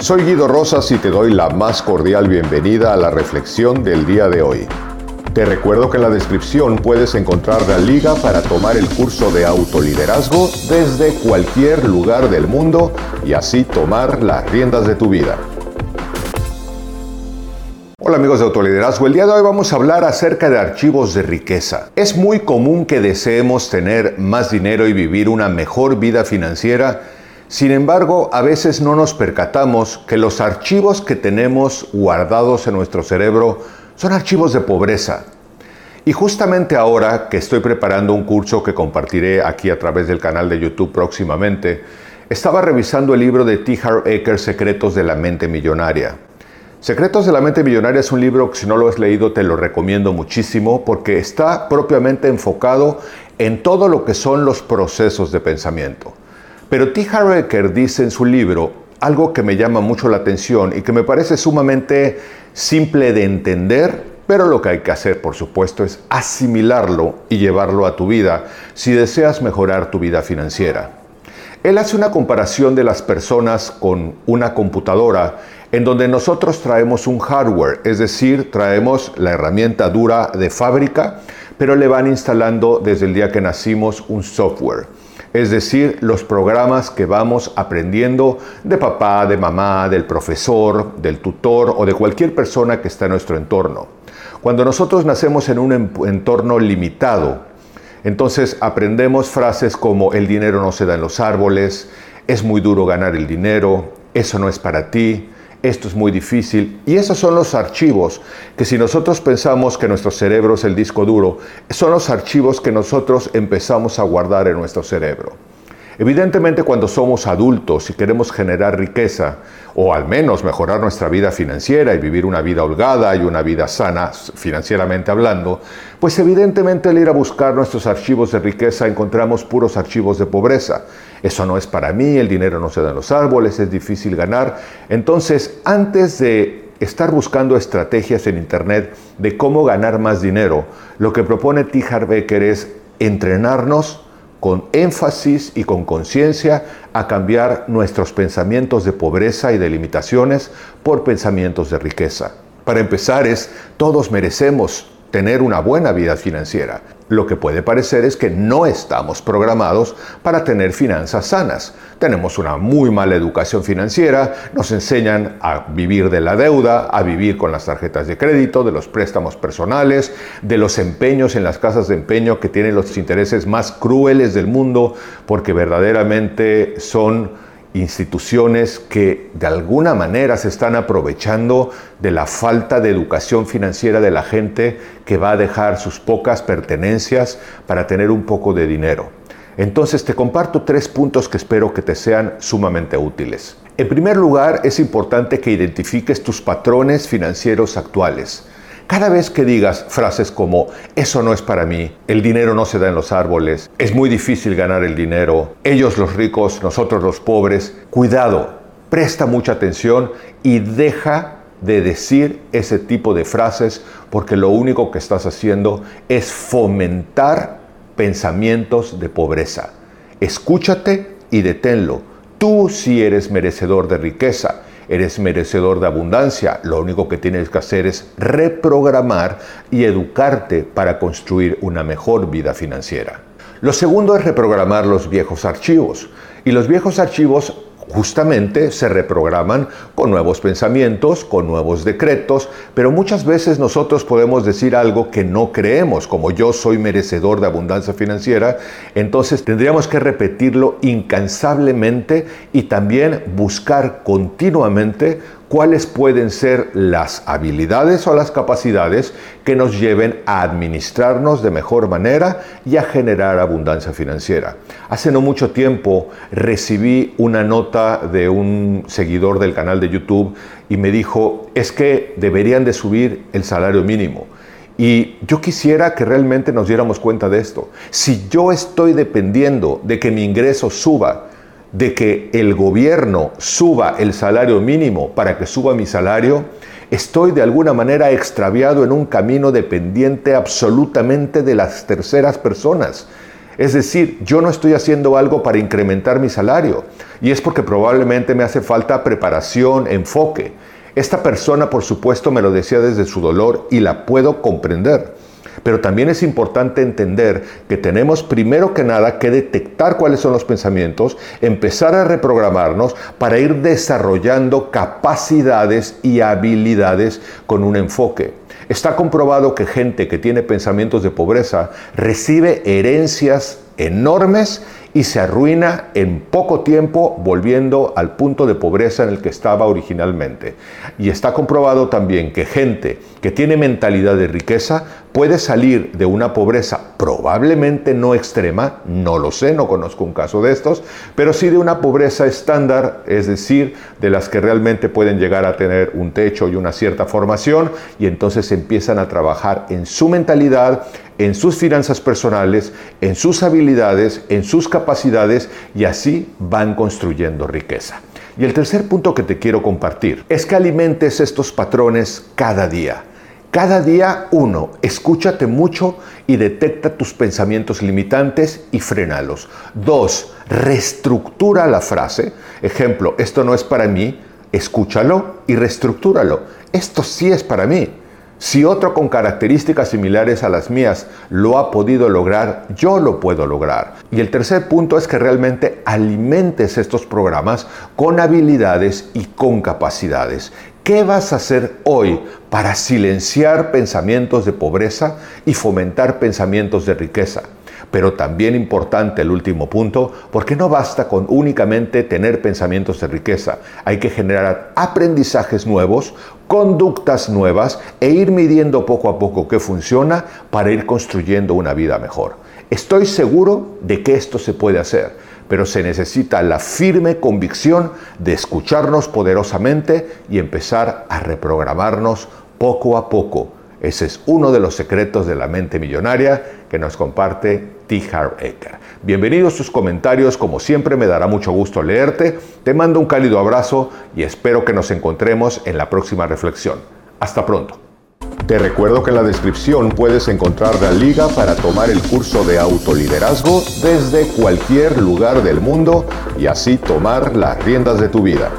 Soy Guido Rosas y te doy la más cordial bienvenida a la reflexión del día de hoy. Te recuerdo que en la descripción puedes encontrar la liga para tomar el curso de autoliderazgo desde cualquier lugar del mundo y así tomar las riendas de tu vida. Hola amigos de Autoliderazgo, el día de hoy vamos a hablar acerca de archivos de riqueza. Es muy común que deseemos tener más dinero y vivir una mejor vida financiera sin embargo, a veces no nos percatamos que los archivos que tenemos guardados en nuestro cerebro son archivos de pobreza. Y justamente ahora que estoy preparando un curso que compartiré aquí a través del canal de YouTube próximamente, estaba revisando el libro de T. Harv Eker, Secretos de la Mente Millonaria. Secretos de la Mente Millonaria es un libro que si no lo has leído te lo recomiendo muchísimo porque está propiamente enfocado en todo lo que son los procesos de pensamiento. Pero T. Harrecker dice en su libro algo que me llama mucho la atención y que me parece sumamente simple de entender, pero lo que hay que hacer, por supuesto, es asimilarlo y llevarlo a tu vida si deseas mejorar tu vida financiera. Él hace una comparación de las personas con una computadora en donde nosotros traemos un hardware, es decir, traemos la herramienta dura de fábrica, pero le van instalando desde el día que nacimos un software es decir, los programas que vamos aprendiendo de papá, de mamá, del profesor, del tutor o de cualquier persona que está en nuestro entorno. Cuando nosotros nacemos en un entorno limitado, entonces aprendemos frases como el dinero no se da en los árboles, es muy duro ganar el dinero, eso no es para ti, esto es muy difícil. Y esos son los archivos que si nosotros pensamos que nuestro cerebro es el disco duro, son los archivos que nosotros empezamos a guardar en nuestro cerebro. Evidentemente cuando somos adultos y queremos generar riqueza, o al menos mejorar nuestra vida financiera y vivir una vida holgada y una vida sana financieramente hablando, pues evidentemente al ir a buscar nuestros archivos de riqueza encontramos puros archivos de pobreza. Eso no es para mí, el dinero no se da en los árboles, es difícil ganar. Entonces, antes de estar buscando estrategias en Internet de cómo ganar más dinero, lo que propone T. Becker es entrenarnos con énfasis y con conciencia a cambiar nuestros pensamientos de pobreza y de limitaciones por pensamientos de riqueza. Para empezar es, todos merecemos tener una buena vida financiera. Lo que puede parecer es que no estamos programados para tener finanzas sanas. Tenemos una muy mala educación financiera, nos enseñan a vivir de la deuda, a vivir con las tarjetas de crédito, de los préstamos personales, de los empeños en las casas de empeño que tienen los intereses más crueles del mundo, porque verdaderamente son instituciones que de alguna manera se están aprovechando de la falta de educación financiera de la gente que va a dejar sus pocas pertenencias para tener un poco de dinero. Entonces te comparto tres puntos que espero que te sean sumamente útiles. En primer lugar, es importante que identifiques tus patrones financieros actuales. Cada vez que digas frases como, eso no es para mí, el dinero no se da en los árboles, es muy difícil ganar el dinero, ellos los ricos, nosotros los pobres, cuidado, presta mucha atención y deja de decir ese tipo de frases porque lo único que estás haciendo es fomentar pensamientos de pobreza. Escúchate y deténlo. Tú sí eres merecedor de riqueza eres merecedor de abundancia. Lo único que tienes que hacer es reprogramar y educarte para construir una mejor vida financiera. Lo segundo es reprogramar los viejos archivos. Y los viejos archivos justamente se reprograman con nuevos pensamientos, con nuevos decretos, pero muchas veces nosotros podemos decir algo que no creemos, como yo soy merecedor de abundancia financiera, entonces tendríamos que repetirlo incansablemente y también buscar continuamente cuáles pueden ser las habilidades o las capacidades que nos lleven a administrarnos de mejor manera y a generar abundancia financiera. Hace no mucho tiempo recibí una nota de un seguidor del canal de YouTube y me dijo, es que deberían de subir el salario mínimo. Y yo quisiera que realmente nos diéramos cuenta de esto. Si yo estoy dependiendo de que mi ingreso suba, de que el gobierno suba el salario mínimo para que suba mi salario, estoy de alguna manera extraviado en un camino dependiente absolutamente de las terceras personas. Es decir, yo no estoy haciendo algo para incrementar mi salario y es porque probablemente me hace falta preparación, enfoque. Esta persona, por supuesto, me lo decía desde su dolor y la puedo comprender. Pero también es importante entender que tenemos primero que nada que detectar cuáles son los pensamientos, empezar a reprogramarnos para ir desarrollando capacidades y habilidades con un enfoque. Está comprobado que gente que tiene pensamientos de pobreza recibe herencias enormes y se arruina en poco tiempo volviendo al punto de pobreza en el que estaba originalmente. Y está comprobado también que gente que tiene mentalidad de riqueza puede salir de una pobreza probablemente no extrema, no lo sé, no conozco un caso de estos, pero sí de una pobreza estándar, es decir, de las que realmente pueden llegar a tener un techo y una cierta formación y entonces empiezan a trabajar en su mentalidad, en sus finanzas personales, en sus habilidades, en sus capacidades y así van construyendo riqueza. Y el tercer punto que te quiero compartir es que alimentes estos patrones cada día. Cada día, uno, escúchate mucho y detecta tus pensamientos limitantes y frénalos. Dos, reestructura la frase. Ejemplo, esto no es para mí, escúchalo y reestructúralo. Esto sí es para mí. Si otro con características similares a las mías lo ha podido lograr, yo lo puedo lograr. Y el tercer punto es que realmente alimentes estos programas con habilidades y con capacidades. ¿Qué vas a hacer hoy para silenciar pensamientos de pobreza y fomentar pensamientos de riqueza? Pero también importante el último punto, porque no basta con únicamente tener pensamientos de riqueza, hay que generar aprendizajes nuevos, conductas nuevas e ir midiendo poco a poco qué funciona para ir construyendo una vida mejor. Estoy seguro de que esto se puede hacer, pero se necesita la firme convicción de escucharnos poderosamente y empezar a reprogramarnos poco a poco ese es uno de los secretos de la mente millonaria que nos comparte T. Harv Eker. Bienvenidos tus comentarios, como siempre me dará mucho gusto leerte. Te mando un cálido abrazo y espero que nos encontremos en la próxima reflexión. Hasta pronto. Te recuerdo que en la descripción puedes encontrar la liga para tomar el curso de autoliderazgo desde cualquier lugar del mundo y así tomar las riendas de tu vida.